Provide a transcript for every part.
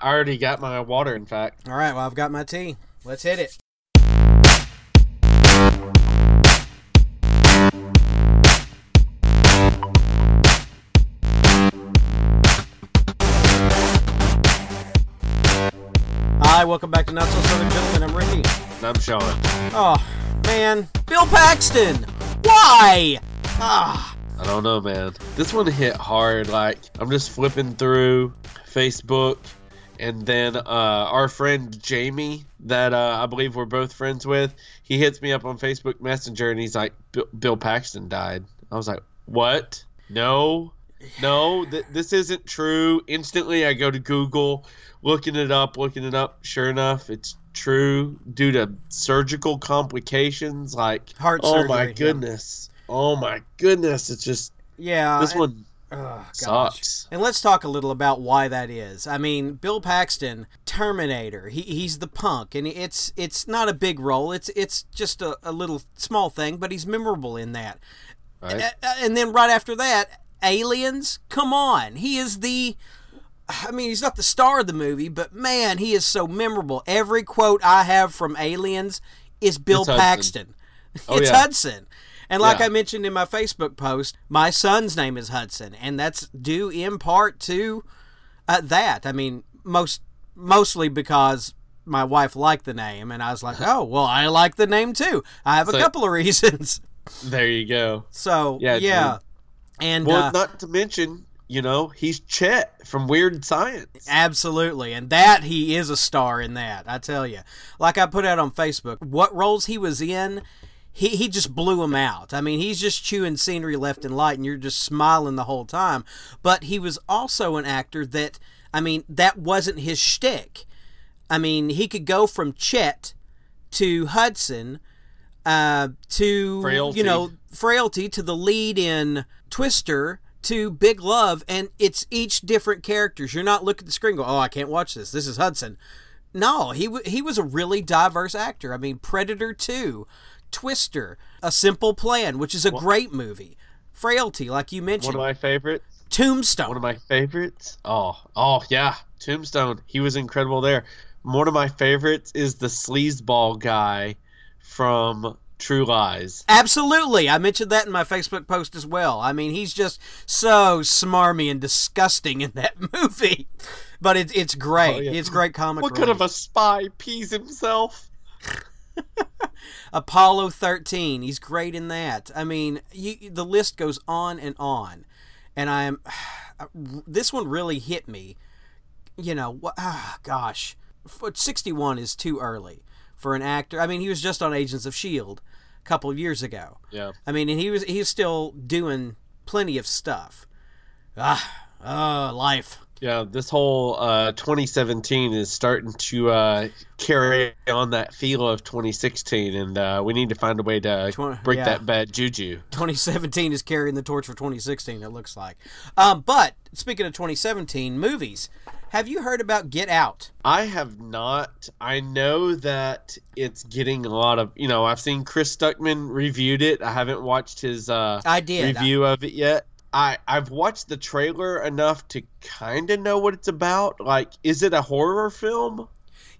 I already got my water, in fact. All right, well, I've got my tea. Let's hit it. Hi, welcome back to Not So Southern Gentlemen. I'm Ricky. And I'm Sean. Oh, man. Bill Paxton! Why? Ah. I don't know, man. This one hit hard. Like, I'm just flipping through Facebook, and then uh, our friend Jamie, that uh, I believe we're both friends with, he hits me up on Facebook Messenger, and he's like, "Bill- Paxton died. I was like, what? No, no, th- this isn't true. Instantly, I go to Google, looking it up, looking it up. Sure enough, it's true due to surgical complications. Like, Heart oh surgery, my yeah. goodness, oh my goodness, it's just Yeah. this one Gosh. sucks. And let's talk a little about why that is. I mean, Bill Paxton, Terminator. He, he's the punk, and it's it's not a big role. It's it's just a, a little small thing, but he's memorable in that. Right? A- a- And then right after that, Aliens. Come on, he is the. I mean, he's not the star of the movie, but man, he is so memorable. Every quote I have from Aliens is Bill It's Hudson. Paxton. Oh, it's yeah. Hudson. And like Yeah. I mentioned in my Facebook post, my son's name is Hudson, and that's due in part to uh, that. I mean, most mostly because my wife liked the name, and I was like, oh, well, I like the name too. I have a So- couple of reasons. There you go. So Yeah, yeah, dude. and Well, uh, not to mention, you know, he's Chet from Weird Science. Absolutely. And that he is a star in that, I tell you. Like I put out on Facebook, what roles he was in, he, he just blew him out. I mean, he's just chewing scenery left and right, and you're just smiling the whole time. But he was also an actor that, I mean, that wasn't his shtick. I mean, he could go from Chet to Hudson uh, to Frailty. you know frailty to the lead in Twister to Big Love, and it's each different characters. You're not looking at the screen, and go, oh, I can't watch this. This is Hudson. No, he w- he was a really diverse actor. I mean, Predator Two, Twister, A Simple Plan, which is a great movie. Frailty, like you mentioned. One of my favorites. Tombstone. One of my favorites. Oh, oh yeah, Tombstone. He was incredible there. One of my favorites is the sleazeball guy from True Lies. Absolutely. I mentioned that in my Facebook post as well. I mean, he's just so smarmy and disgusting in that movie. But it, it's oh, great. Oh, yeah. It's great comic What kind of a spy pees himself? Apollo 13. He's great in that. I mean, you, the list goes on and on. And I'm this one really hit me. You know, what ah, gosh. 61 is too early for an actor. I mean, he was just on Agents of Shield a couple of years ago. Yeah. I mean, and he was he's still doing plenty of stuff. Ah, oh, life. Yeah, this whole uh, 2017 is starting to uh, carry on that feel of 2016, and uh, we need to find a way to Twen- break yeah. that bad juju. 2017 is carrying the torch for 2016. It looks like. Um, but speaking of 2017 movies, have you heard about Get Out? I have not. I know that it's getting a lot of. You know, I've seen Chris Stuckman reviewed it. I haven't watched his uh, I did. review of it yet. I I've watched the trailer enough to kind of know what it's about. Like, is it a horror film?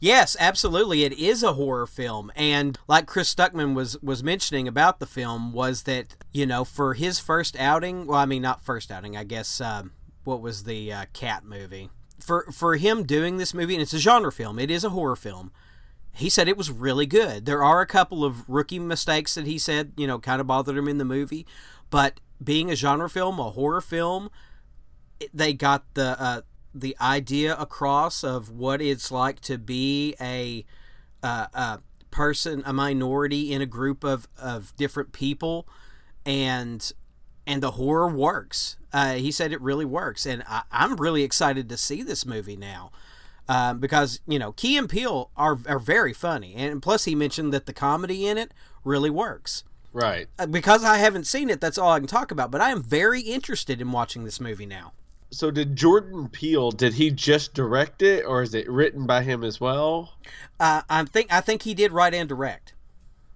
Yes, absolutely. It is a horror film, and like Chris Stuckman was was mentioning about the film was that you know for his first outing, well, I mean not first outing, I guess. Um, what was the uh, cat movie? For for him doing this movie, and it's a genre film. It is a horror film. He said it was really good. There are a couple of rookie mistakes that he said, you know, kind of bothered him in the movie, but being a genre film, a horror film, they got the uh, the idea across of what it's like to be a uh, a person, a minority in a group of, of different people, and and the horror works. Uh, he said it really works, and I, I'm really excited to see this movie now. Um, because you know Key and Peele are are very funny, and plus he mentioned that the comedy in it really works. Right. Uh, Because I haven't seen it, that's all I can talk about. But I am very interested in watching this movie now. So did Jordan Peele? Did he just direct it, or is it written by him as well? Uh, I think I think he did write and direct.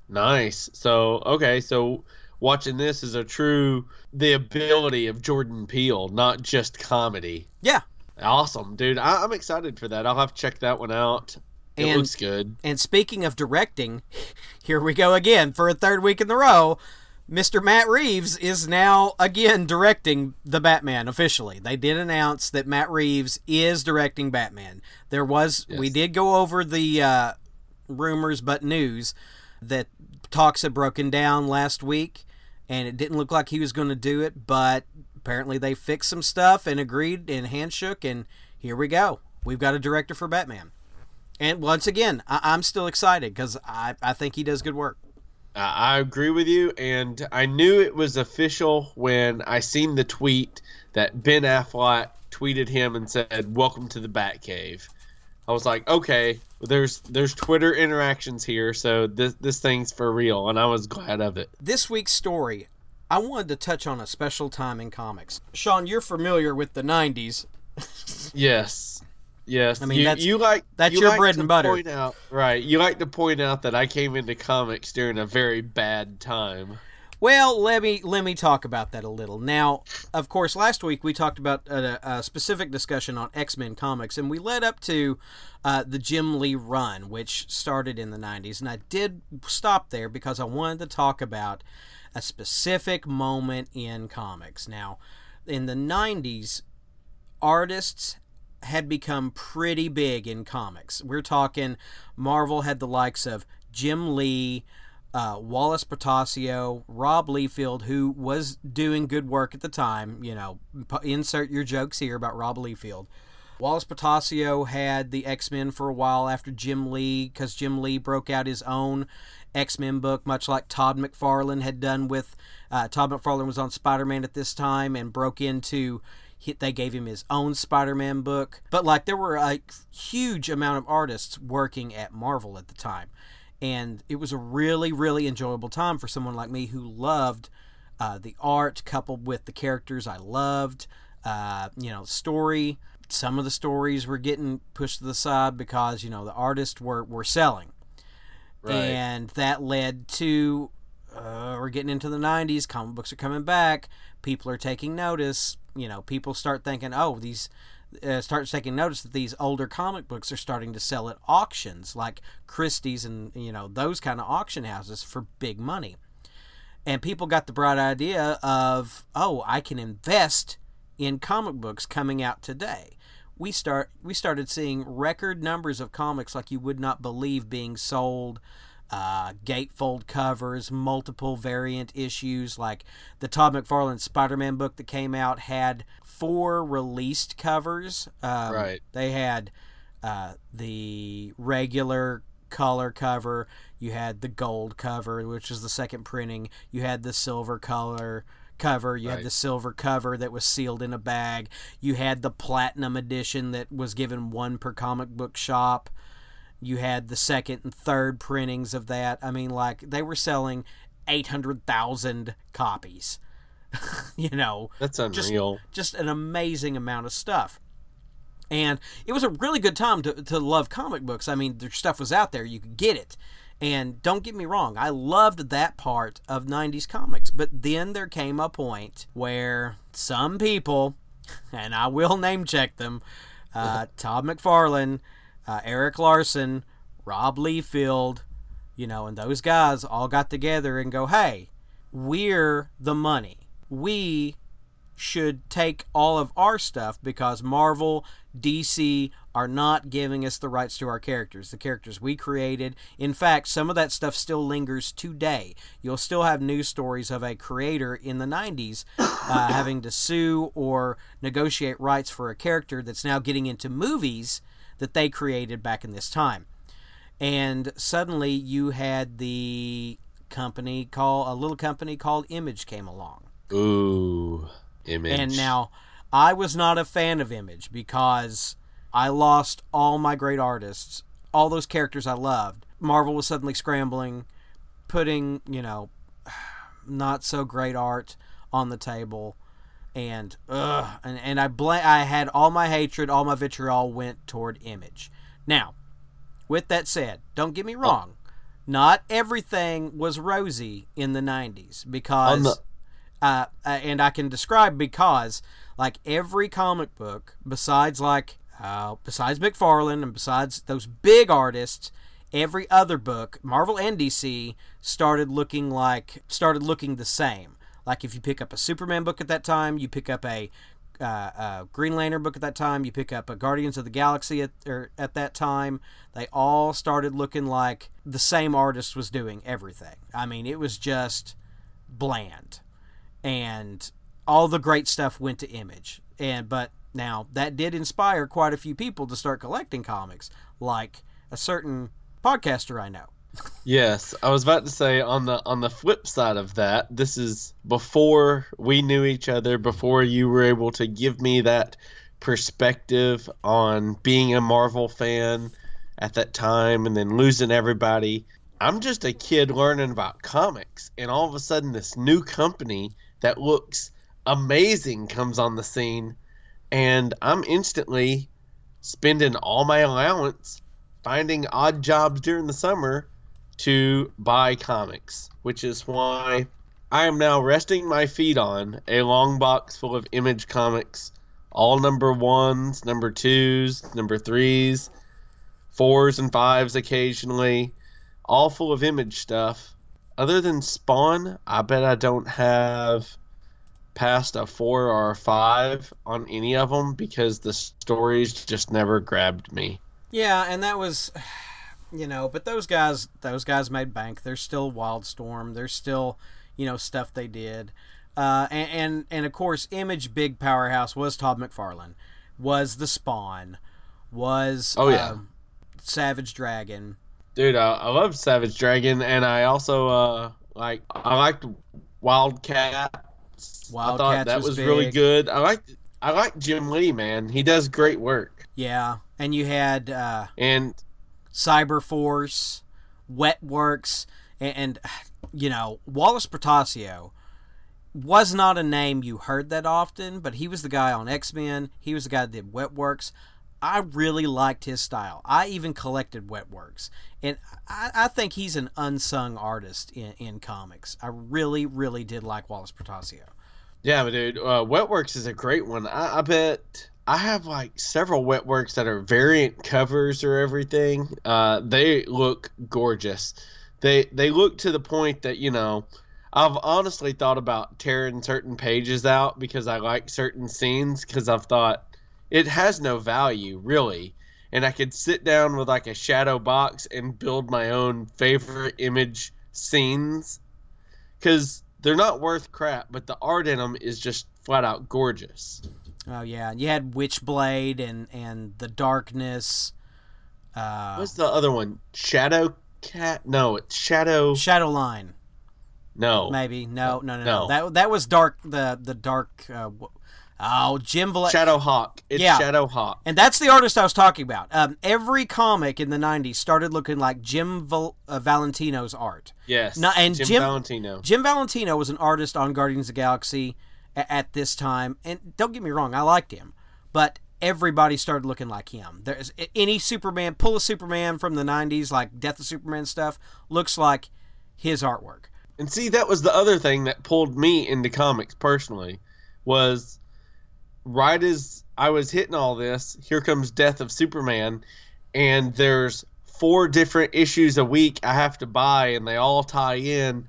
Nice. So okay, so watching this is a true the ability of Jordan Peele, not just comedy. Yeah, Awesome, dude. I, am excited for that. I'll have to check that one out. It and, looks good. And speaking of directing, here we go again for a third week in the row. Mr. Matt Reeves is now again directing the Batman officially. They did announce that Matt Reeves is directing Batman. There was yes. we did go over the uh, rumors but news that talks had broken down last week and it didn't look like he was going to do it, but apparently they fixed some stuff and agreed and handshook and here we go. We've got a director for Batman. And once again, I- am still excited because I-, I think he does good work. I agree with you, and I knew it was official when I seen the tweet that Ben Affleck tweeted him and said, "Welcome to the Batcave." I was like, okay, there's there's Twitter interactions here, so this this thing's for real, and I was glad of it. This week's story, I wanted to touch on a special time in comics. Sean, you're familiar with the '90s. yes. Yes, I mean you, that's you like that's you your like bread and butter. Out, right? You like to point out that I came into comics during a very bad time. Well, let me let me talk about that a little. Now, of course, last week we talked about a, a specific discussion on X Men comics, and we led up to uh, the Jim Lee run, which started in the '90s. And I did stop there because I wanted to talk about a specific moment in comics. Now, in the '90s, artists had become pretty big in comics. We're talking Marvel had the likes of Jim Lee, uh, Wallace Portacio, Rob Liefeld, who was doing good work at the time. You know, insert your jokes here about Rob Liefeld. Wallace Portacio had the X Men for a while after Jim Lee, because Jim Lee broke out his own X Men book, much like Todd McFarlane had done with. Uh, Todd McFarlane was on Spider Man at this time and broke into he, they gave him his own Spider-Man book. But like there were a huge amount of artists working at Marvel at the time. And it was a really, really enjoyable time for someone like me who loved uh, the art coupled with the characters I loved. Uh, you know, story. Some of the stories were getting pushed to the side because you know the artists were were selling, right. and that led to uh, we're getting into the 90s comic books are coming back people are taking notice you know people start thinking oh these uh, start taking notice that these older comic books are starting to sell at auctions like christie's and you know those kind of auction houses for big money. And people got the bright idea of oh i can invest in comic books coming out today. We start we started seeing record numbers of comics like you would not believe being sold uh, gatefold covers, multiple variant issues. Like the Todd McFarlane Spider Man book that came out had four released covers. Um, right. They had uh, the regular color cover, you had the gold cover, which is the second printing, you had the silver color cover. You right. had the silver cover that was sealed in a bag. You had the platinum edition that was given one per comic book shop you had the second and third printings of that. I mean, like they were selling eight hundred thousand copies. you know, that's unreal. Just, just, an amazing amount of stuff. And it was a really good time to, to love comic books. I mean, their stuff was out there; you could get it. And don't get me wrong, I loved that part of 90s comics. But then there came a point where some people, and I will name check them, uh, Todd McFarlane uh, Erik Larsen, Rob Liefeld, you know, and those guys all got together and go, hey, we're the money. We should take all of our stuff because Marvel, DC are not giving us the rights to our characters, the characters we created. In fact, some of that stuff still lingers today. You'll still have news stories of a creator in the 90s uh, having to sue or negotiate rights for a character that's now getting into movies that they created back in this time. And suddenly you had the company call a little company called Image came along. Ooh, Image. And now I was not a fan of Image because I lost all my great artists, all those characters I loved. Marvel was suddenly scrambling, putting, you know, not so great art on the table and ugh, and, and I bl- I had all my hatred, all my vitriol went toward Image. Now, with that said, don't get me wrong, oh. not everything was rosy in the '90s because, the- uh, uh, and I can describe because, Like every comic book, besides like uh, besides McFarlane and besides those big artists, every other book, Marvel and DC, started looking like started looking the same. Like if you pick up a Superman book at that time, you pick up a, uh, a Green Lantern book at that time, you pick up a Guardians of the Galaxy at or at that time. They all started looking like the same artist was doing everything. I mean, it was just bland, and all the great stuff went to Image. And but now that did inspire quite a few people to start collecting comics, like a certain podcaster I know. Yes, I was about to say on the on the flip side of that, this is before we knew each other, before you were able to give me that perspective on being a Marvel fan at that time and then losing everybody. I'm just a kid learning about comics and all of a sudden this new company that looks amazing comes on the scene and I'm instantly spending all my allowance finding odd jobs during the summer to buy comics, which is why I am now resting my feet on a long box full of image comics, all number ones, number twos, number threes, fours and fives occasionally, all full of image stuff. Other than Spawn, I bet I don't have past a four or a five on any of them because the stories just never grabbed me. Yeah, and that was, you know, but those guys, those guys made bank. There's still Wildstorm. There's still, you know, stuff they did. Uh, and, and and of course, Image big powerhouse was Todd McFarlane, was the Spawn, was oh yeah, um, Savage Dragon. Dude, I, I love Savage Dragon, and I also uh like I liked Wildcat. Wildcats I thought that was, was, really good. I like I like Jim Lee, man. He does great work. Yeah, and you had uh, And Cyberforce, Wetworks, and, and you know Wallace Portacio was not a name you heard that often, but he was the guy on X Men. He was the guy that did Wetworks. I really liked his style. I even collected Wetworks, and I, I think he's an unsung artist in, in comics. I really, really did like Wallace Portacio. yeah, but dude, uh, Wetworks is a great one. I, I bet I have like several Wetworks that are variant covers or everything. Uh, they look gorgeous. They they look to the point that you know. I've honestly thought about tearing certain pages out because I like certain scenes because I've thought it has no value really and i could sit down with like a shadow box and build my own favorite image scenes because they're not worth crap but the art in them is just flat out gorgeous Oh yeah, you had Witchblade and and the Darkness. Uh, what's the other one shadow cat no it's shadow Shadowline. no Maybe no, no, no, no. No. That that was dark. The the dark. Uh, oh, Jim Val- shadow hawk it's Yeah. shadow hawk and that's the artist I was talking about. Um, every comic in the '90s started looking like Jim Val- uh, Valentino's art. yes No, and jim, Jim- valentino Jim Valentino was an artist on Guardians of the Galaxy at this time, and don't get me wrong, I liked him, but everybody started looking like him. There's any Superman, pull a Superman from the '90s, like Death of Superman stuff, looks like his artwork. And see, that was the other thing that pulled me into comics personally, was right as I was hitting all this, here comes Death of Superman, and there's four different issues a week I have to buy, and they all tie in.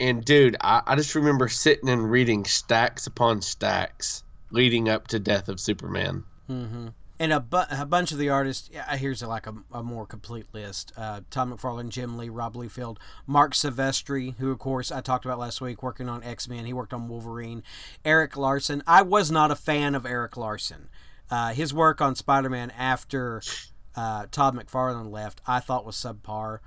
And dude, I, I just remember sitting and reading stacks upon stacks leading up to Death of Superman. hmm And a, bu- a bunch of the artists. Yeah, here's like a, a more complete list: uh, Tom McFarlane, Jim Lee, Rob Liefeld, Marc Silvestri, who of course I talked about last week, working on X Men. He worked on Wolverine. Erik Larsen. I was not a fan of Erik Larsen. Uh, his work on Spider Man after uh, Todd McFarlane left, I thought was subpar.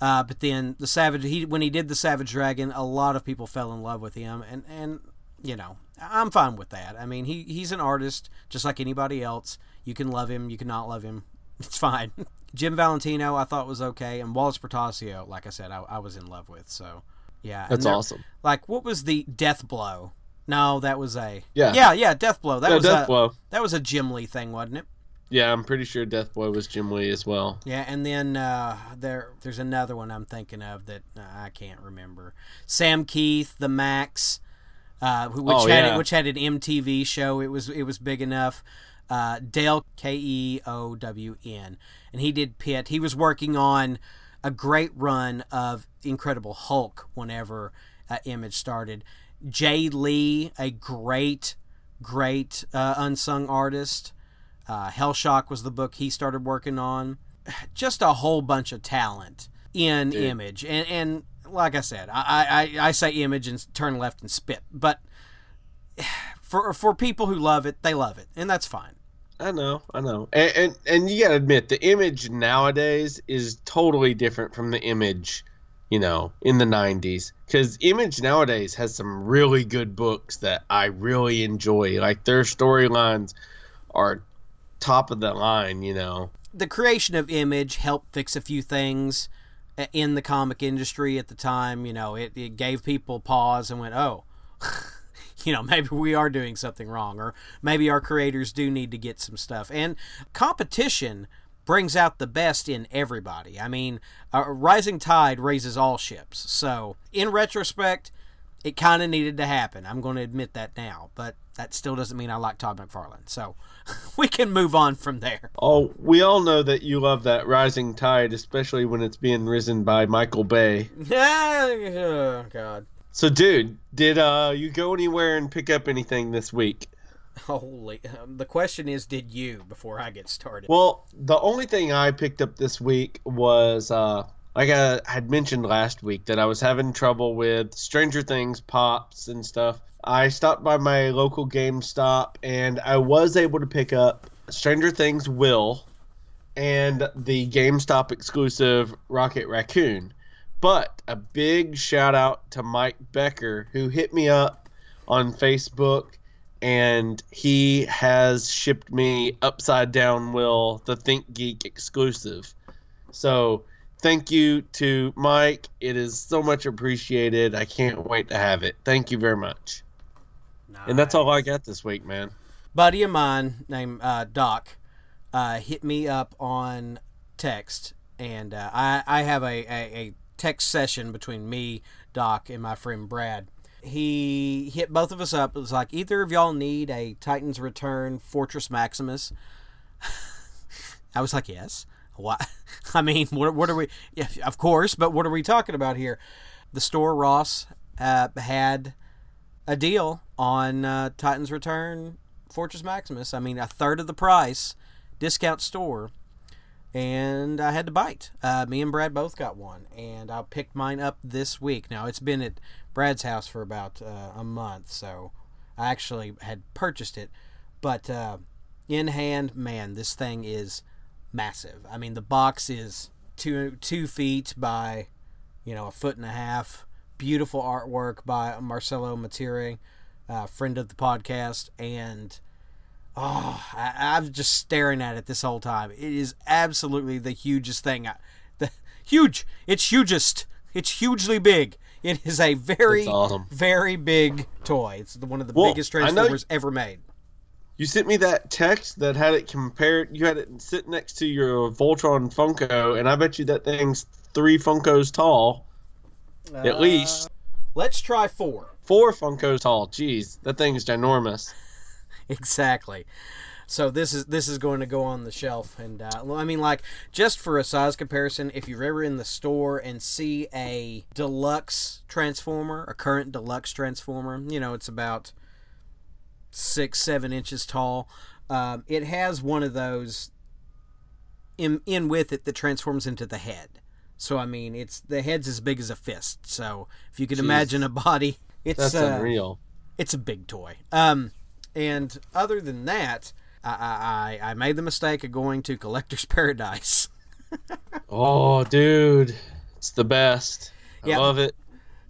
Uh, but then the Savage, he when he did the Savage Dragon, a lot of people fell in love with him, and and you know I'm fine with that. I mean he he's an artist just like anybody else. You can love him, you can not love him. It's fine. Jim Valentino I thought was okay, and Wallace Portacio, like I said, I, I was in love with. So yeah, That's awesome. Like what was the Death Blow? No, that was a Yeah. yeah yeah Death Blow. That Yeah, was Death a, Blow. that was a Jim Lee thing, wasn't it? Yeah, I'm pretty sure Death Blow was Jim Lee as well. Yeah, and then uh, there there's another one I'm thinking of that uh, I can't remember. Sam Kieth, the Max, uh, which Oh, had yeah. which had an MTV show. It was it was big enough. Uh, Dale K E O W N, and he did Pit. He was working on a great run of Incredible Hulk whenever uh, Image started. Jae Lee, a great, great uh, unsung artist. Uh, Hellshock was the book he started working on. Just a whole bunch of talent in Dude. Image, and and like I said, I, I I say Image and turn left and spit, but for for people who love it, they love it, and that's fine. I know, I know, and, and and you gotta admit the image nowadays is totally different from the image, you know, in the '90s. Because image nowadays has some really good books that I really enjoy. Like their storylines are top of the line, you know. the creation of Image helped fix a few things uh, in the comic industry at the time. You know, it, it gave people pause and went, oh, you know, maybe we are doing something wrong, or maybe our creators do need to get some stuff. And competition brings out the best in everybody. I mean, a rising tide raises all ships. So, in retrospect, it kind of needed to happen. I'm going to admit that now, but that still doesn't mean I like Todd McFarlane. So, we can move on from there. Oh, we all know that you love that rising tide, especially when it's being risen by Michael Bay. oh, God. So, dude, did uh you go anywhere and pick up anything this week? Holy. Um, the question is, did you before I get started? Well, the only thing I picked up this week was uh like I had mentioned last week that I was having trouble with Stranger Things pops and stuff. I stopped by my local GameStop and I was able to pick up Stranger Things Will and the GameStop exclusive Rocket Raccoon. But a big shout out to Mike Becker who hit me up on Facebook and he has shipped me Upside Down Will, the Think Geek exclusive. So thank you to Mike. It is so much appreciated. I can't wait to have it. Thank you very much. And that's all I got this week, man. buddy of mine named uh, Doc uh, hit me up on text, and uh, I, I have a, a, a text session between me, Doc, and my friend Brad. He hit both of us up. It was like, either of y'all need a Titans Return Fortress Maximus? I was like, yes. What? I mean, what, what are we? Yeah, of course, but what are we talking about here? The store Ross uh, had a deal on uh, Titans Return Fortress Maximus. I mean, a third of the price, discount store, and I had to bite. Uh, me and Brad both got one, and I picked mine up this week. Now it's been at Brad's house for about uh, a month, so I actually had purchased it, but uh, in hand, man, this thing is massive. I mean, the box is two two feet by, you know, a foot and a half. Beautiful artwork by Marcelo Matere, uh, friend of the podcast, and oh, I, I'm just staring at it this whole time. It is absolutely the hugest thing. I, the huge. It's hugest. It's hugely big. It is a very, awesome. very big toy. It's the, one of the Well, biggest Transformers ever made. You sent me that text that had it compared. You had it sit next to your Voltron Funko, and I bet you that thing's three Funkos tall. At least. Let's try four. Four Funkos tall. Jeez, that thing's ginormous. Exactly. So this is this is going to go on the shelf, and uh, I mean, like just for a size comparison, if you're ever in the store and see a deluxe transformer, a current deluxe transformer, you know, it's about six, seven inches tall. Um, it has one of those in in with it that transforms into the head. So I mean, it's the head's as big as a fist. So if you could Jeez. imagine a body, it's That's uh, unreal. it's a big toy. Um, and other than that, I, I I made the mistake of going to Collector's Paradise. Oh, dude, it's the best. I Yeah. love it.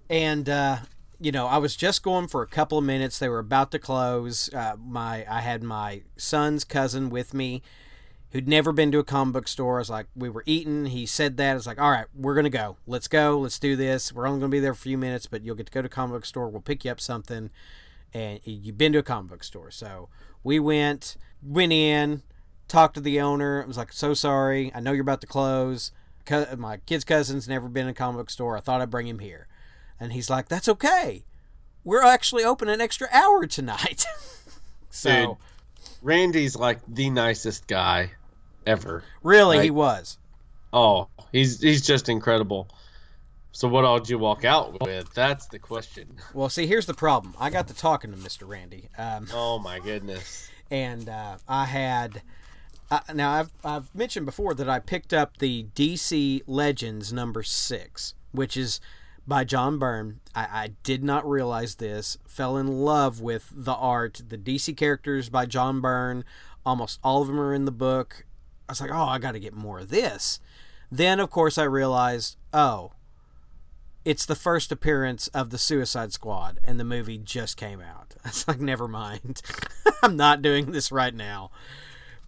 and uh, you know I was just going for a couple of minutes. They were about to close. Uh, my I had my son's cousin with me, who'd never been to a comic book store. I was like, we were eating. He said that. I was like, all right, we're gonna go. Let's go. Let's do this. We're only gonna be there for a few minutes, but you'll get to go to a comic book store. We'll pick you up something, and you've been to a comic book store. So we went, went in, talked to the owner. I was like, so sorry. I know you're about to close. My kid's cousin's never been in a comic book store. I thought I'd bring him here. And he's like, that's okay. we're actually open an extra hour tonight. so, Dude. Randy's like the nicest guy ever. really, he was. Oh, he's he's just incredible. So what all did you walk out with? That's the question. Well, see, here's the problem. I got to talking to Mr. Randy. Um, Oh my goodness. and uh, I had. Uh, now I've I've mentioned before that I picked up the DC Legends number six, which is by John Byrne. I, I did not realize this. Fell in love with the art, the DC characters by John Byrne. Almost all of them are in the book. I was like, oh, I got to get more of this. Then, of course, I realized, oh, it's the first appearance of the Suicide Squad, and the movie just came out. I was like, never mind. I'm not doing this right now.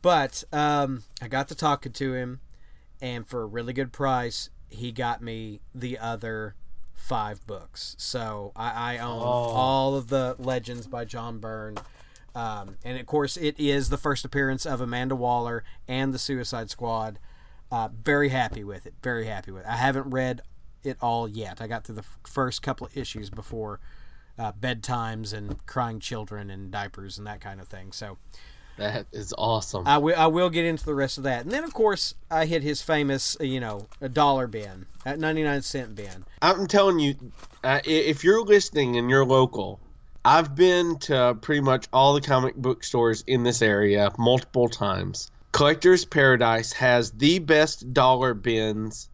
But um, I got to talking to him, and for a really good price, he got me the other five books. So I, I own Oh. all of the Legends by John Byrne. Um, and of course, it is the first appearance of Amanda Waller and the Suicide Squad. Uh, very happy with it. Very happy with it. I haven't read it all yet. I got through the f- first couple of issues before uh, bedtimes and crying children and diapers and that kind of thing. So That is awesome. I will I will get into the rest of that. And then of course I hit his famous uh, you know a dollar bin at 99 cent bin. I'm telling you, uh, if you're listening and you're local, I've been to pretty much all the comic book stores in this area multiple times. Collector's Paradise has the best dollar bins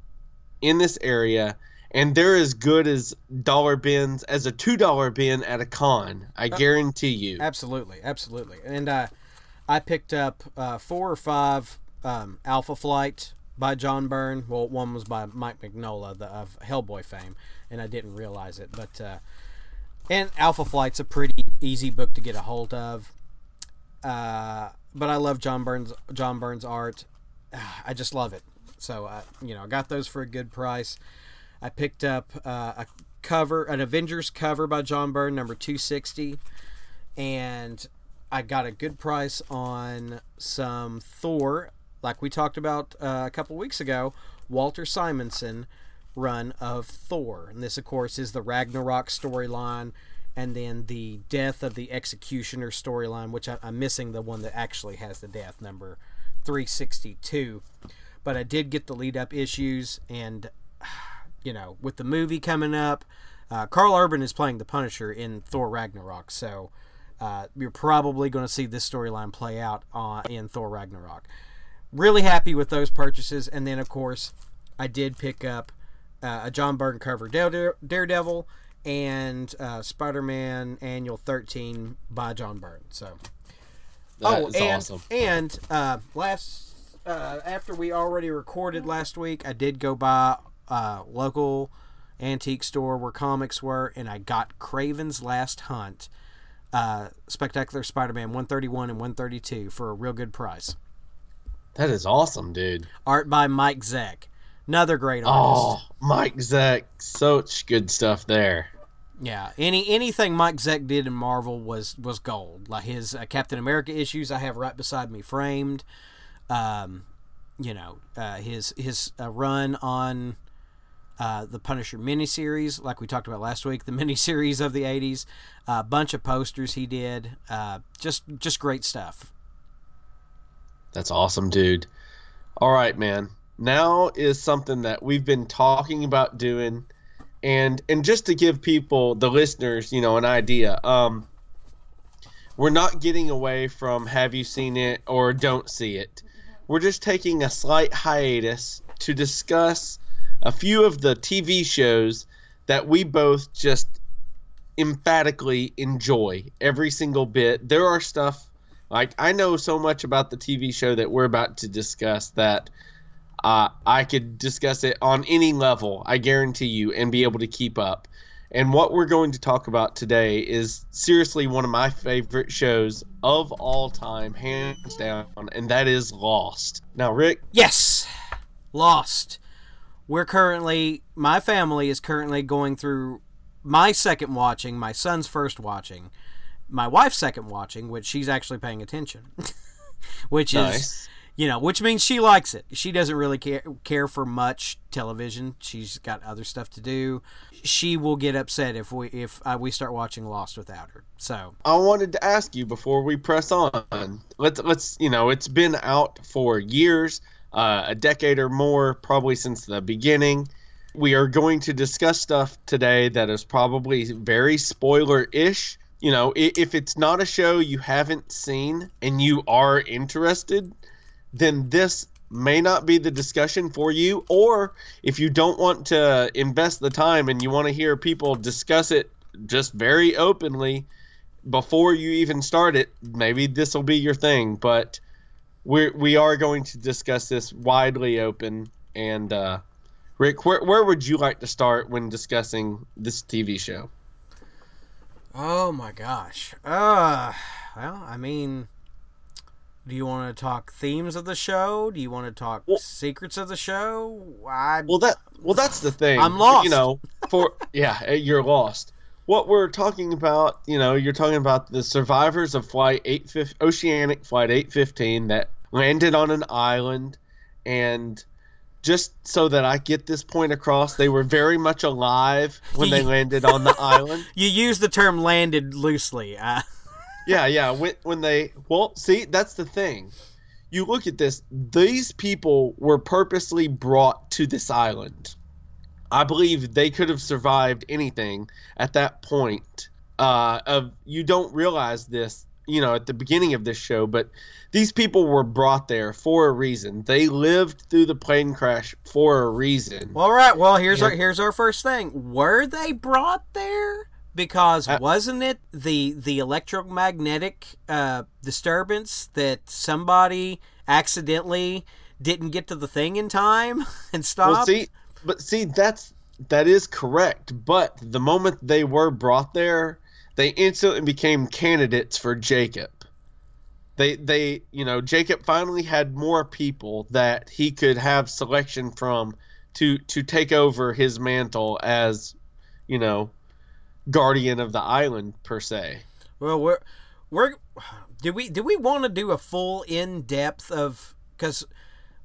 in this area, and they're as good as dollar bins as a two dollar bin at a con. I guarantee you. Absolutely, absolutely. And uh, I picked up uh, four or five um, Alpha Flight by John Byrne. Well, one was by Mike Mignola the, of Hellboy fame, and I didn't realize it. But uh, and Alpha Flight's a pretty easy book to get a hold of. Uh, but I love John Byrne's John Byrne's art. I just love it. So uh, you know, I got those for a good price. I picked up uh, a cover, an Avengers cover by John Byrne, number two sixty, and I got a good price on some Thor, like we talked about uh, a couple weeks ago. Walter Simonson run of Thor, and this, of course, is the Ragnarok storyline, and then the death of the Executioner storyline, which I, I'm missing the one that actually has the death number 362. But I did get the lead up issues, and you know, with the movie coming up, uh, Carl Urban is playing the Punisher in Thor Ragnarok, so uh, you're probably going to see this storyline play out uh, in Thor Ragnarok. Really happy with those purchases, and then of course, I did pick up uh, a John Byrne cover Dare- Daredevil and uh, Spider-Man Annual 13 by John Byrne. So That oh, and awesome. and uh, last uh, after we already recorded last week, I did go by uh, local antique store where comics were, and I got Kraven's Last Hunt, uh, Spectacular Spider-Man 131 and 132 for a real good price. That is awesome, dude. Art by Mike Zeck, another great artist. Oh, Mike Zeck, such good stuff there. Yeah, any anything Mike Zeck did in Marvel was was gold. Like his uh, Captain America issues, I have right beside me framed. Um, you know, uh, his his uh, run on uh, the Punisher miniseries, like we talked about last week, the miniseries of the '80s. A bunch of posters he did. Uh, just just great stuff. That's awesome, dude. All right, man. Now is something that we've been talking about doing and and just to give people the listeners, you know, an idea. Um we're not getting away from have you seen it or don't see it. We're just taking a slight hiatus to discuss a few of the TV shows that we both just emphatically enjoy every single bit. There are stuff like I know so much about the TV show that we're about to discuss that uh, I could discuss it on any level. I guarantee you, and be able to keep up. And what we're going to talk about today is seriously one of my favorite shows of all time, hands down, and that is Lost. Now, Rick, Yes, Lost. We're currently my family is currently going through my second watching, my son's first watching, my wife's second watching, which she's actually paying attention. which is you know, which means she likes it. She doesn't really care care for much television. She's got other stuff to do. She will get upset if we if uh, we start watching Lost without her. So I wanted to ask you before we press on. Let's let's you know it's been out for years, uh, a decade or more, probably since the beginning. We are going to discuss stuff today that is probably very spoiler ish. You know, if it's not a show you haven't seen and you are interested, then this may not be the discussion for you. Or if you don't want to invest the time and you want to hear people discuss it just very openly before you even start it, maybe this will be your thing. But we we are going to discuss this widely open. And uh, Rick, where where would you like to start when discussing this TV show? Oh my gosh. Uh well, I mean do you want to talk themes of the show? Do you want to talk well, secrets of the show? I, well, that well, that's the thing. I'm lost. You know, for yeah, eh, you're lost. What we're talking about, you know, you're talking about the survivors of Flight 8 Oceanic Flight 815 that landed on an island, and just so that I get this point across, they were very much alive when they landed on the island. You use the term "landed" loosely. Uh yeah, yeah. When, when they well, see, that's the thing. You look at this; these people were purposely brought to this island. I believe they could have survived anything at that point. Uh, of you don't realize this, you know, at the beginning of this show, but these people were brought there for a reason. They lived through the plane crash for a reason. Well, right. Well, here's yeah. our here's our first thing. Were they brought there? because uh, wasn't it the the electromagnetic uh, disturbance that somebody accidentally didn't get to the thing in time and stopped? Well, see, but see that's that is correct. But the moment they were brought there, they instantly became candidates for Jacob. They they you know Jacob finally had more people that he could have selection from to to take over his mantle as you know guardian of the island per se. Well, we're we're do we do we want to do a full in depth of because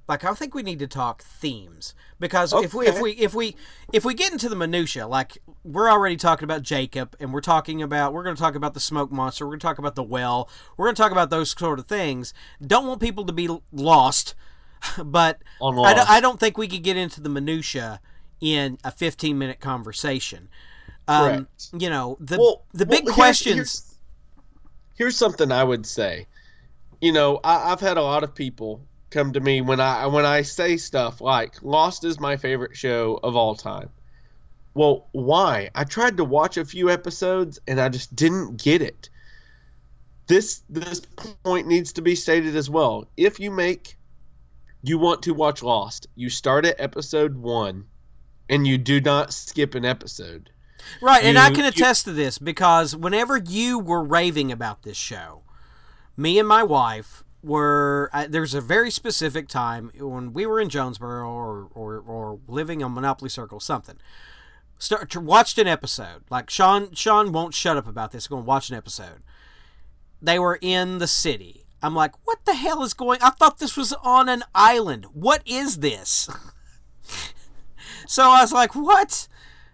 like I think we need to talk themes because okay. if we if we if we if we get into the minutia like we're already talking about Jacob and we're talking about we're going to talk about the smoke monster we're going to talk about the well we're going to talk about those sort of things don't want people to be lost but I don't, I don't think we could get into the minutia in a 15 minute conversation um, you know, the well, the big well, questions. Here's, here's, something I would say. You know, I, I've had a lot of people come to me when I when I say stuff like Lost is my favorite show of all time. Well, why? I tried to watch a few episodes and I just didn't get it. This this point needs to be stated as well. If you make you want to watch Lost, you start at episode 1 and you do not skip an episode. Right, you, and I can attest you, to this because whenever you were raving about this show, me and my wife were uh, there's a very specific time when we were in Jonesboro or or, or living on Monopoly Circle something. Start watched an episode. Like Sean Sean won't shut up about this. Going to watch an episode. They were in the city. I'm like, what the hell is going? I thought this was on an island. What is this? so I was like, what?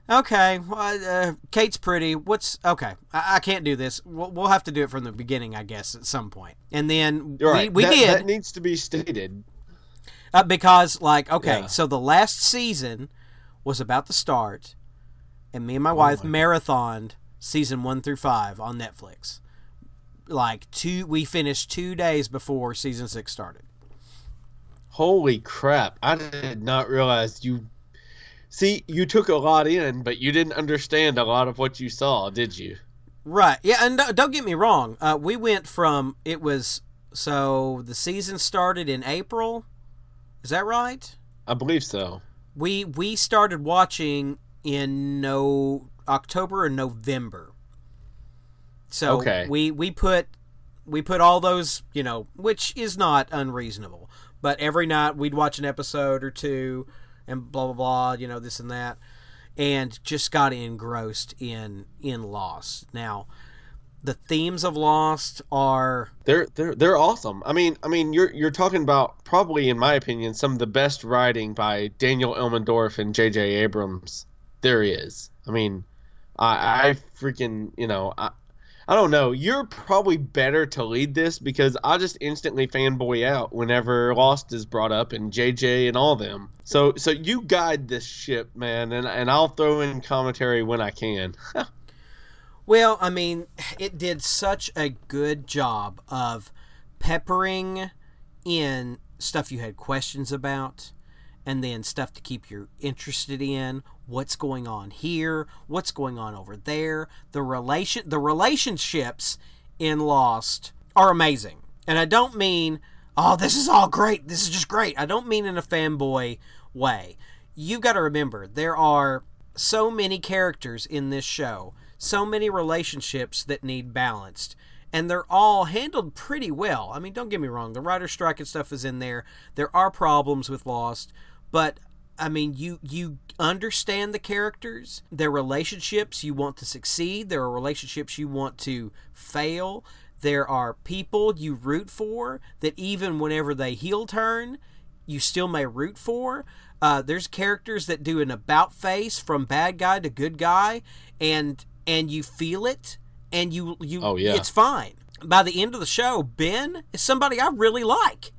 Okay, well, uh, Kate's pretty. What's okay? I, I, can't do this. We'll, we'll have to do it from the beginning, I guess, at some point. And then right. we, we that, did. That needs to be stated. Uh, because, like, okay, yeah. so the last season was about to start, and me and my oh wife my marathoned season one through five on Netflix. Like two, we finished two days before season six started. Holy crap! I did not realize you See, you took a lot in, but you didn't understand a lot of what you saw, did you? Right. Yeah, and don't get me wrong. Uh, we went from it was so the season started in April. Is that right? I believe so. We we started watching in no October or November. So okay. we we put we put all those, you know, which is not unreasonable. But every night we'd watch an episode or two and blah blah blah, you know this and that, and just got engrossed in in Lost. Now, the themes of Lost are they're they're they're awesome. I mean, I mean, you're you're talking about probably, in my opinion, some of the best writing by Damon Lindelof and J.J. Abrams there is. I mean, I, I freaking you know I. I don't know. You're probably better to lead this because I just instantly fanboy out whenever Lost is brought up and JJ and all them. So so you guide this ship, man, and and I'll throw in commentary when I can. Well, I mean, it did such a good job of peppering in stuff you had questions about and then stuff to keep you interested in. What's going on here? What's going on over there? The relation the relationships in lost are amazing. And i don't mean oh this is all great. This is just great. I don't mean in a fanboy way. You've got to remember there are so many characters in this show so many relationships that need balanced and they're all handled pretty well. I mean, don't get me wrong, the writer strike and stuff is in there. There are problems with Lost, but I mean, you you understand the characters, their relationships you want to succeed, there are relationships you want to fail. There are people you root for that even whenever they heel turn, you still may root for. Uh, there's characters that do an about face from bad guy to good guy, and and you feel it, and you you oh yeah, it's fine. By the end of the show, Ben is somebody I really like.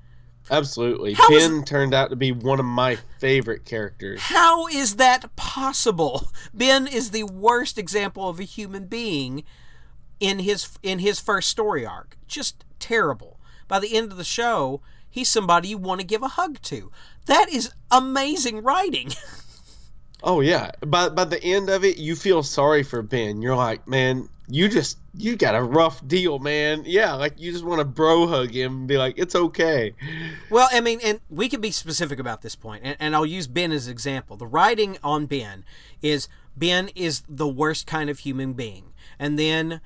Absolutely. How ben is, turned out to be one of my favorite characters. How is that possible? Ben is the worst example of a human being in his in his first story arc. Just terrible. By the end of the show, he's somebody you want to give a hug to. That is amazing writing. oh yeah. By by the end of it, you feel sorry for Ben. You're like, man, you just you got a rough deal, man. Yeah, like you just want to bro hug him and be like, it's okay. Well, I mean, and we can be specific about this point, and, and I'll use Ben as an example. The writing on Ben is Ben is the worst kind of human being, and then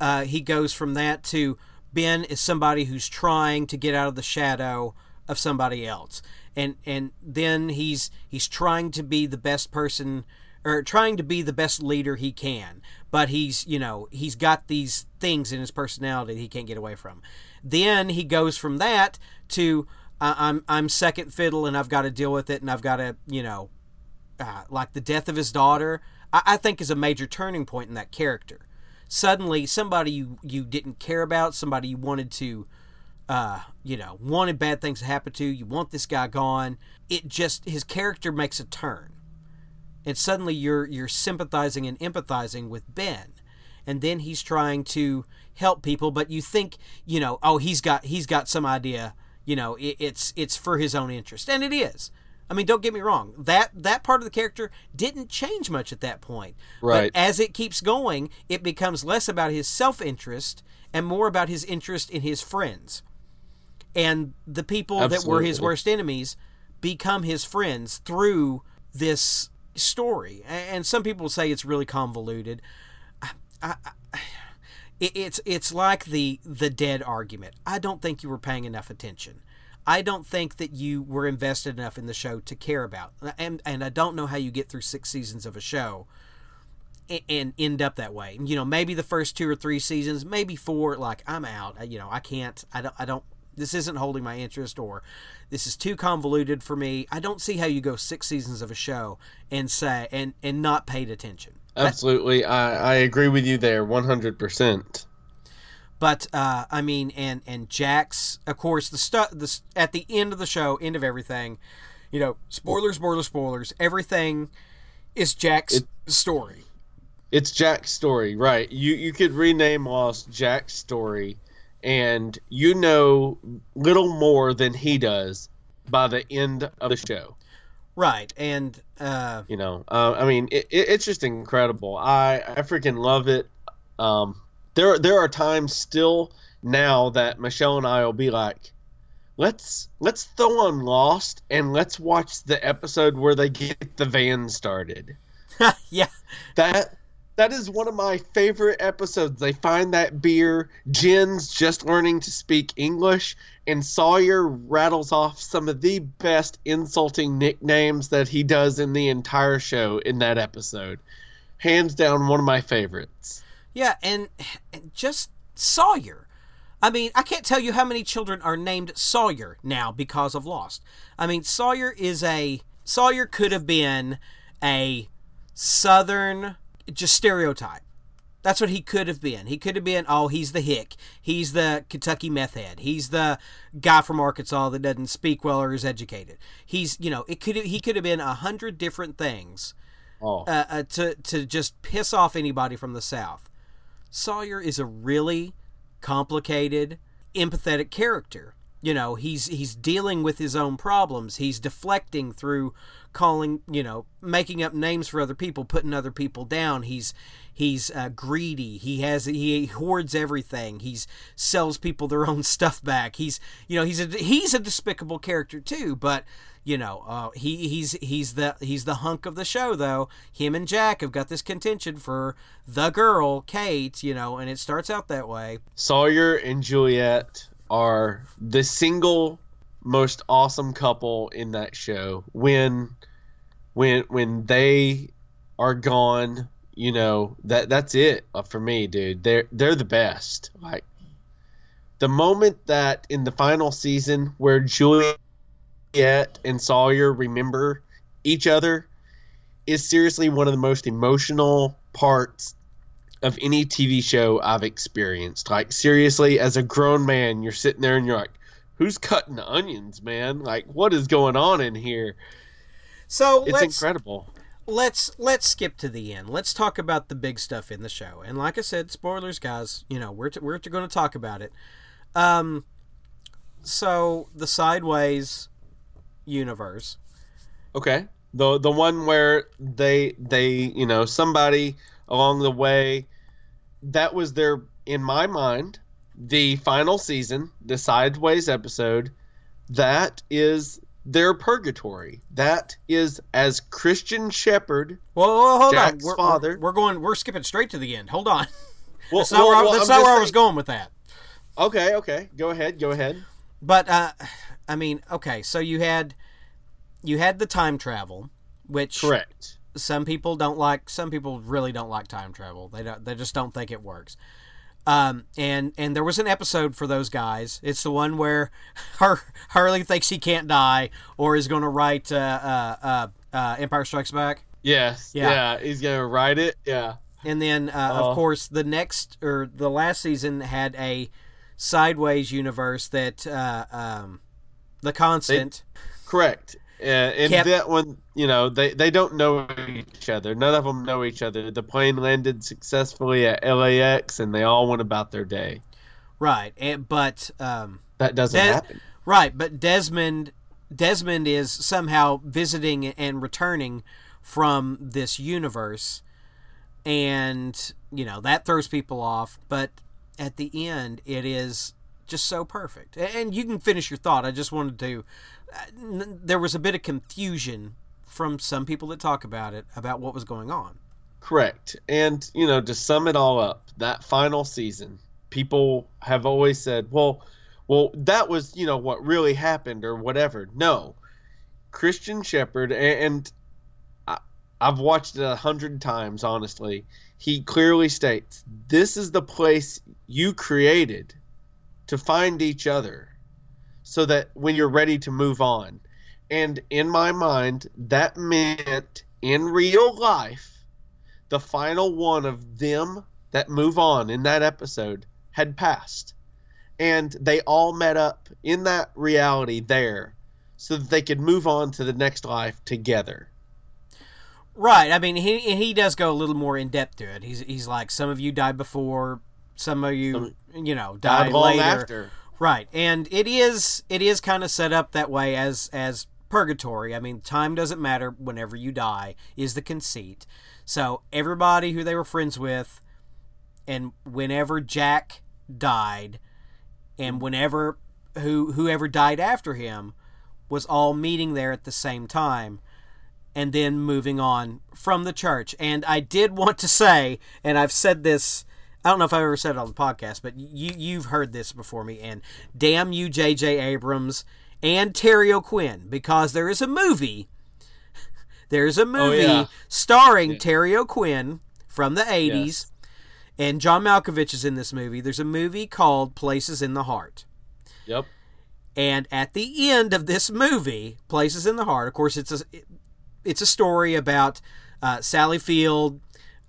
uh, he goes from that to Ben is somebody who's trying to get out of the shadow of somebody else, and and then he's he's trying to be the best person or trying to be the best leader he can but he's you know he's got these things in his personality he can't get away from then he goes from that to i'm i'm second fiddle and i've got to deal with it and i've got to you know uh, like the death of his daughter I, I think is a major turning point in that character suddenly somebody you you didn't care about somebody you wanted to uh, you know, wanted bad things to happen to. You want this guy gone. It just his character makes a turn and suddenly you're you're sympathizing and empathizing with Ben and then he's trying to help people but you think you know oh he's got he's got some idea you know it, it's it's for his own interest and it is I mean, don't get me wrong. That that part of the character didn't change much at that point. Right. But as it keeps going, it becomes less about his self-interest and more about his interest in his friends. And the people Absolutely. that were his worst enemies become his friends through this story. And some people say it's really convoluted. I, I, it's it's like the the dead argument. I don't think you were paying enough attention. I don't think that you were invested enough in the show to care about. And and I don't know how you get through six seasons of a show and, and end up that way. You know, maybe the first two or three seasons, maybe four. Like I'm out. You know, I can't. I don't. I don't. This isn't holding my interest, or this is too convoluted for me. I don't see how you go six seasons of a show and say and and not paid attention. Absolutely, I I agree with you there, one hundred percent. But uh, I mean, and and Jack's, of course, the stuff the at the end of the show, end of everything, you know, spoilers, spoilers, spoilers. Everything is Jack's it, story. It's Jack's story, right? You you could rename Lost Jack's story and you know little more than he does by the end of the show. Right, and uh, you know, uh, I mean, it, it, it's just incredible. I I freaking love it. Um, there there are times still now that Michelle and I will be like, let's let's throw on Lost and let's watch the episode where they get the van started. yeah, that that is one of my favorite episodes. They find that beer. Jin's just learning to speak English, and Sawyer rattles off some of the best insulting nicknames that he does in the entire show in that episode. Hands down, one of my favorites. Yeah, and, and just Sawyer. I mean, I can't tell you how many children are named Sawyer now because of Lost. I mean, Sawyer is a Sawyer could have been a southern just stereotype. That's what he could have been. He could have been, oh, he's the hick. He's the Kentucky meth head. He's the guy from Arkansas that doesn't speak well or is educated. He's, you know, it could he could have been a hundred different things Oh, uh, uh, to to just piss off anybody from the South. Sawyer is a really complicated, empathetic character. You know, he's he's dealing with his own problems. He's deflecting through calling, you know, making up names for other people, putting other people down. He's he's uh, greedy. He has he hoards everything. He's sells people their own stuff back. He's you know he's a he's a despicable character too. But you know uh, he he's he's the he's the hunk of the show though. Him and Jack have got this contention for the girl Kate. You know, and it starts out that way. Sawyer and Juliet are the single most awesome couple in that show. When when when they are gone, you know that that's it uh, for me, dude. They're they're the best. Like the moment that in the final season where Juliet and Sawyer remember each other is seriously one of the most emotional parts of any TV show I've experienced. Like seriously, as a grown man, you're sitting there and you're like, "Who's cutting the onions, man? Like, what is going on in here?" So It's let's incredible. let's let's skip to the end. Let's talk about the big stuff in the show. And like I said, spoilers, guys. You know we're t- we're going to talk about it. Um, so the sideways universe. Okay. The the one where they they you know somebody along the way that was their in my mind the final season the sideways episode that is their purgatory that is as Christian Shepherd Whoa, whoa, hold Jack's on. We're, father. We're, we're going. We're skipping straight to the end. Hold on. well, That's not well, where, I, well, that's not where I was going with that. okay okay go ahead go ahead But uh, I mean, okay. So you had you had the time travel, which correct some people don't like some people really don't like time travel they don't they just don't think it works um, and and there was an episode for those guys it's the one where Har- Hurley thinks he can't die or is going to write uh, uh, uh, uh, empire strikes back yes Yeah. yeah. he's gonna write it yeah and then uh, Oh. of course the next or the last season had a sideways universe that uh, um, the constant Correct. Uh, and Kept- that one, you know, they, they don't know each other. None of them know each other. The plane landed successfully at LAX, and they all went about their day. right and, but um, That doesn't happen. Right, but Desmond Desmond is somehow visiting and returning from this universe and you know that throws people off, but at the end it is just so perfect. And you can finish your thought. I just wanted to uh, there was a bit of confusion from some people that talk about it about what was going on. Correct. And, you know, to sum it all up, that final season, people have always said, well, well, that was, you know, what really happened or whatever. No. Christian Shepherd, and I, I've watched it a hundred times, honestly. He clearly states, this is the place you created to find each other so that when you're ready to move on. And in my mind, that meant in real life, the final one of them that move on in that episode had passed. And they all met up in that reality there so that they could move on to the next life together. Right. I mean, he he does go a little more in depth to it. He's he's like some of you died before, some of you you know died, Died later. after. Right. And it is it is kind of set up that way as as purgatory. I mean, time doesn't matter whenever you die is the conceit. So everybody who they were friends with, and whenever Jack died, and whenever who whoever died after him, was all meeting there at the same time and then moving on from the church. And I did want to say, and I've said this, I don't know if I've ever said it on the podcast, but you you've heard this before me. And damn you, J.J. Abrams and Terry O'Quinn, because there is a movie. There's a movie yeah. starring Yeah. Terry O'Quinn from the 80s. Yes. And John Malkovich is in this movie. There's a movie called Places in the Heart. Yep. And at the end of this movie, Places in the Heart, of course, it's a it's a story about uh, Sally Field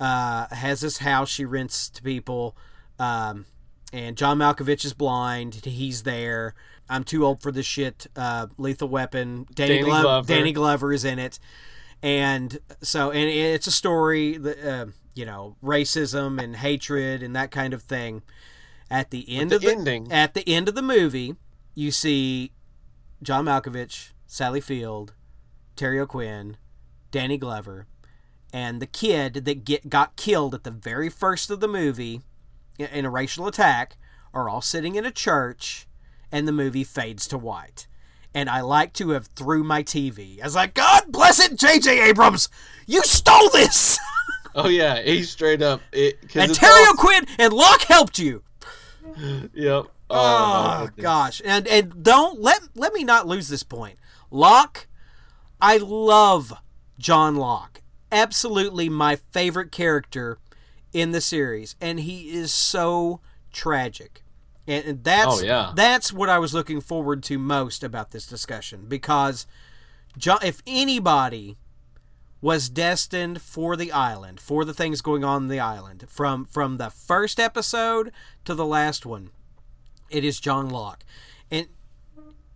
uh, has this house she rents to people, um, and John Malkovich is blind. He's there. I'm too old for this shit. Uh, Lethal Weapon. Danny, Danny Glo- Glover. Danny Glover is in it, and so and it's a story that uh, you know racism and hatred and that kind of thing. At the end the of the ending. at the end of the movie, you see John Malkovich, Sally Field, Terry O'Quinn, Danny Glover, and the kid that get got killed at the very first of the movie in a racial attack are all sitting in a church, and the movie fades to white. And I like to have threw my TV. I was like, God bless it, J.J. Abrams! You stole this! Oh yeah, he straight up it. and Terry all- O'Quinn and Locke helped you. Yep. Oh, ah, goodness. gosh, and and don't let let me not lose this point. Locke, I love John Locke. Absolutely my favorite character in the series, and he is so tragic. And, that's Oh, yeah. that's what I was looking forward to most about this discussion because John, if anybody was destined for the island, for the things going on in the island, from from the first episode to the last one, it is John Locke. And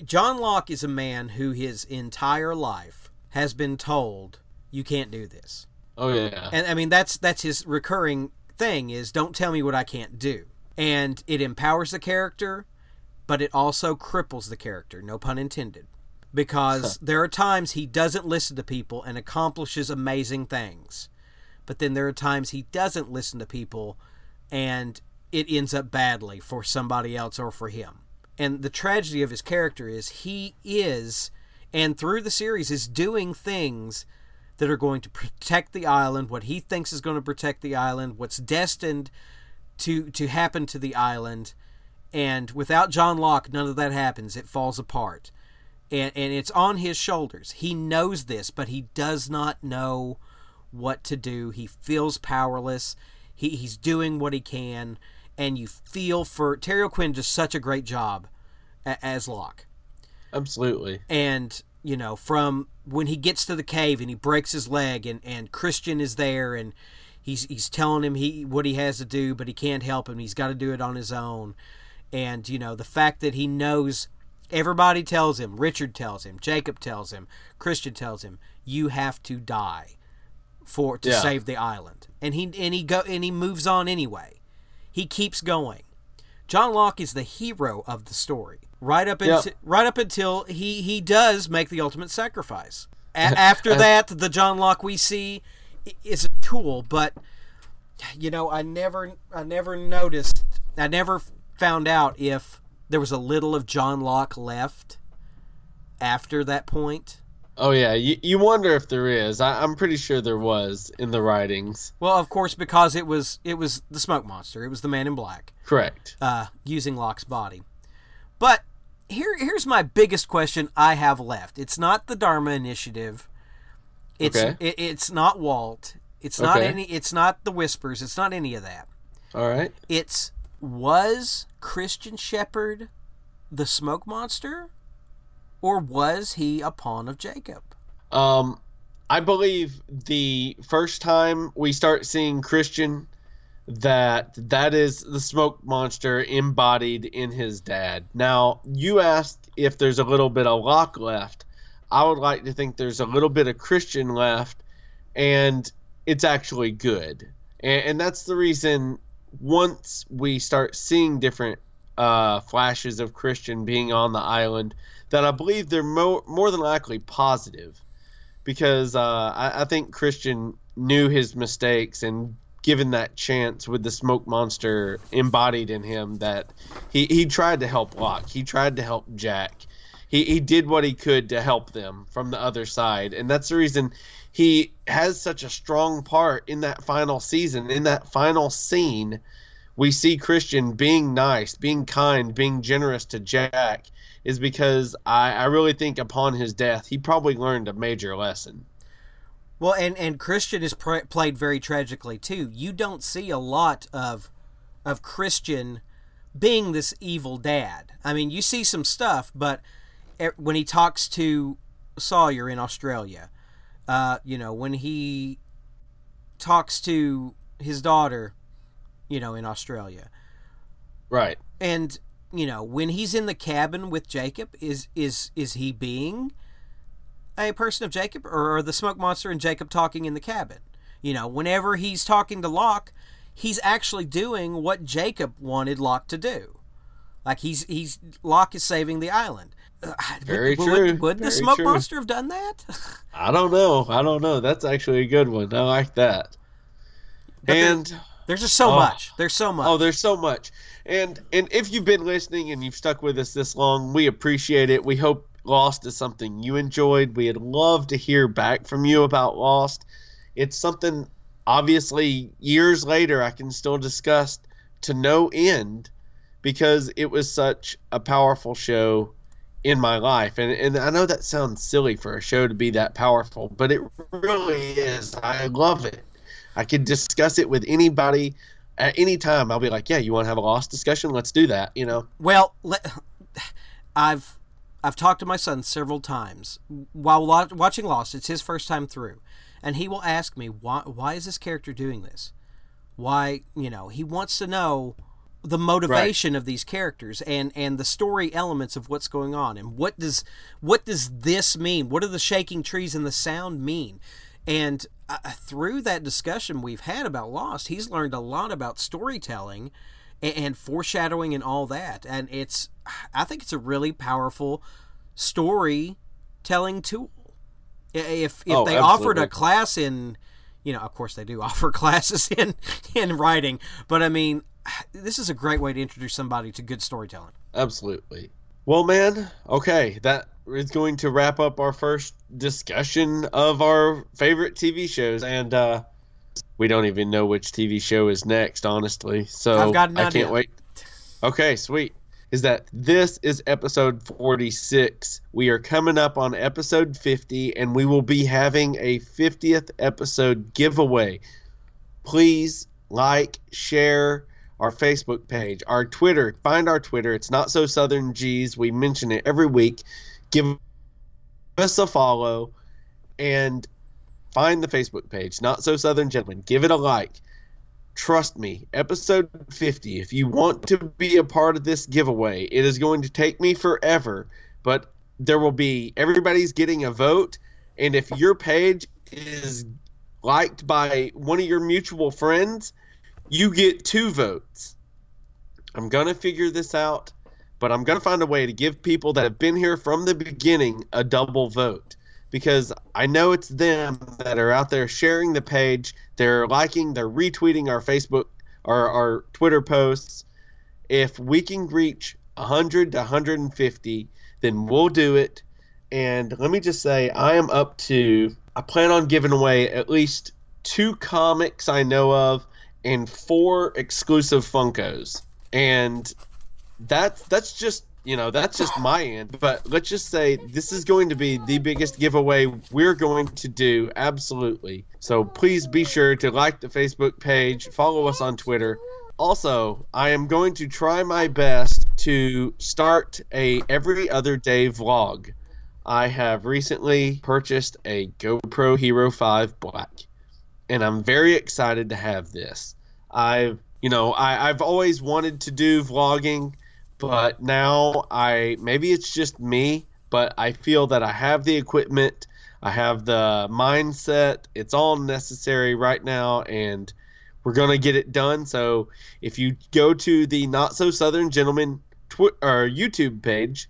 John Locke is a man who his entire life has been told you can't do this. Oh yeah. And I mean that's that's his recurring thing is don't tell me what I can't do. And it empowers the character, but it also cripples the character, no pun intended. Because there are times he doesn't listen to people and accomplishes amazing things. But then there are times he doesn't listen to people and it ends up badly for somebody else or for him. And the tragedy of his character is he is and through the series is doing things that are going to protect the island, what he thinks is going to protect the island, what's destined to to happen to the island. And without John Locke, none of that happens. It falls apart. And and it's on his shoulders. He knows this, but he does not know what to do. He feels powerless. He, he's doing what he can, and you feel for Terry O'Quinn does such a great job a, as Locke Absolutely. and you know from when he gets to the cave and he breaks his leg and and Christian is there and he's he's telling him he what he has to do but he can't help him. He's got to do it on his own. And you know the fact that he knows everybody tells him Richard tells him Jacob tells him Christian tells him you have to die for to Yeah. save the island. And he and he go and he moves on anyway. He keeps going John Locke is the hero of the story. Right up Yep. until right up until he he does make the ultimate sacrifice. A- after that, the John Locke we see is a tool, but you know, I never I never noticed I never found out if there was a little of John Locke left after that point. Oh yeah. You, you wonder if there is. I, I'm pretty sure there was in the writings. Well, of course, because it was it was the smoke monster. It was the man in black. Correct. uh, using Locke's body. But here, here's my biggest question I have left. It's not the Dharma Initiative. It's Okay. it, it's not Walt. It's not Okay. any. It's not the Whispers. It's not any of that. All right. It's was Christian Shepherd the smoke monster, or was he a pawn of Jacob? Um, I believe the first time we start seeing Christian, that that is the smoke monster embodied in his dad. Now, you asked if there's a little bit of Locke left. I would like to think there's a little bit of Christian left, and it's actually good. And, and that's the reason once we start seeing different uh, flashes of Christian being on the island, that I believe they're mo- more than likely positive because uh, I, I think Christian knew his mistakes and given that chance with the smoke monster embodied in him that he, he tried to help Locke. He tried to help Jack. He, he did what he could to help them from the other side. And that's the reason he has such a strong part in that final season. In that final scene, we see Christian being nice, being kind, being generous to Jack is because I, I really think upon his death, he probably learned a major lesson. Well, and and Christian is pr- played very tragically too. You don't see a lot of of Christian being this evil dad. I mean, you see some stuff, but when he talks to Sawyer in Australia, uh, you know, when he talks to his daughter, you know, in Australia, right, and you know, when he's in the cabin with Jacob, is is is he being a person of Jacob, or are the smoke monster and Jacob talking in the cabin? You know, whenever he's talking to Locke, he's actually doing what Jacob wanted Locke to do. Like he's he's Locke is saving the island. Uh, Very would, true. Would, would Very the smoke true. monster have done that? I don't know. I don't know. That's actually a good one. I like that. But and there, there's just so oh, much. There's so much. Oh, there's so much. And and if you've been listening and you've stuck with us this long, we appreciate it. We hope Lost is something you enjoyed. We'd love to hear back from you about Lost. It's something obviously years later I can still discuss to no end because it was such a powerful show in my life. And and I know that sounds silly for a show to be that powerful, but it really is. I love it. I could discuss it with anybody at any time. I'll be like, "Yeah, you want to have a lost discussion? Let's do that." You know. Well, I've I've talked to my son several times while watching Lost. It's his first time through, and he will ask me why why is this character doing this? Why you know he wants to know the motivation right. of these characters and and the story elements of what's going on and what does what does this mean? What do the shaking trees and the sound mean? And uh, through that discussion we've had about Lost, he's learned a lot about storytelling and, and foreshadowing and all that. And it's I think it's a really powerful storytelling tool. If if oh, they absolutely. offered a class in, you know, of course they do offer classes in in writing, but I mean, this is a great way to introduce somebody to good storytelling. Absolutely. Well, man, okay, that is going to wrap up our first discussion of our favorite TV shows, and uh, we don't even know which TV show is next, honestly. So I've got an I idea. can't wait. Okay, sweet. Is that this is episode 46. We are coming up on episode 50, and we will be having a 50th episode giveaway. Please like, share our Facebook page, our Twitter. Find our Twitter. It's not so Southern G's. We mention it every week. Give us a follow and find the Facebook page, Not So Southern Gentlemen. Give it a like. Trust me, episode 50, if you want to be a part of this giveaway, it is going to take me forever, but there will be everybody's getting a vote. And if your page is liked by one of your mutual friends, you get two votes. I'm going to figure this out, but I'm going to find a way to give people that have been here from the beginning a double vote because I know it's them that are out there sharing the page. They're liking, they're retweeting our Facebook, our, our Twitter posts. If we can reach 100 to 150, then we'll do it. And let me just say, I am up to, I plan on giving away at least two comics I know of and four exclusive Funkos. And that's that's just you know that's just my end but let's just say this is going to be the biggest giveaway we're going to do absolutely. So please be sure to like the facebook page follow us on twitter. Also i am going to try my best to start a every other day vlog. I have recently purchased a gopro hero 5 black and i'm very excited to have this. I've you know I, i've always wanted to do vlogging but now I maybe it's just me, but I feel that I have the equipment, I have the mindset. It's all necessary right now, and we're gonna get it done. So if you go to the Not So Southern Gentleman twi- or YouTube page,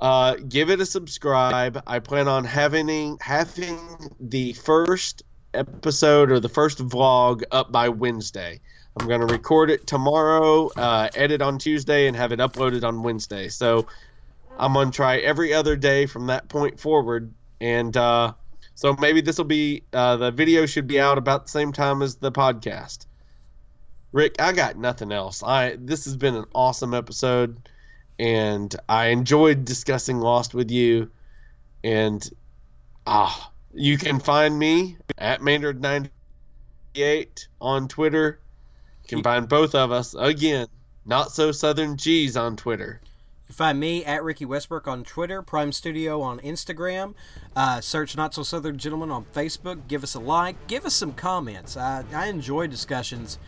uh, give it a subscribe. I plan on having having the first episode or the first vlog up by Wednesday. I'm going to record it tomorrow, uh, edit on Tuesday, and have it uploaded on Wednesday. So I'm going to try every other day from that point forward. And uh, so maybe this will be uh, the video should be out about the same time as the podcast. Rick, I got nothing else. I this has been an awesome episode, and I enjoyed discussing Lost with you. And ah, you can find me at Maynard98 on Twitter. You can find both of us again. Not so Southern G's on Twitter. You find me at Ricky Westbrook on Twitter, Prime Studio on Instagram. Uh, search Not So Southern Gentleman on Facebook. Give us a like. Give us some comments. I, I enjoy discussions,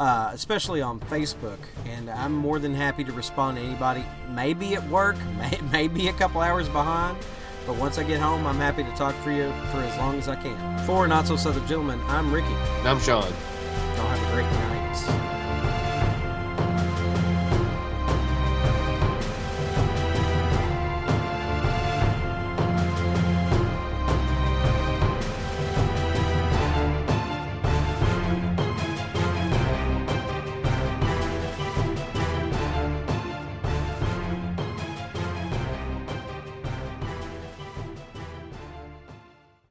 uh, especially on Facebook, and I'm more than happy to respond to anybody. Maybe at work, may, maybe a couple hours behind, but once I get home, I'm happy to talk for you for as long as I can. For Not So Southern Gentleman, I'm Ricky. And I'm Sean. Y'all have a great night. Sports.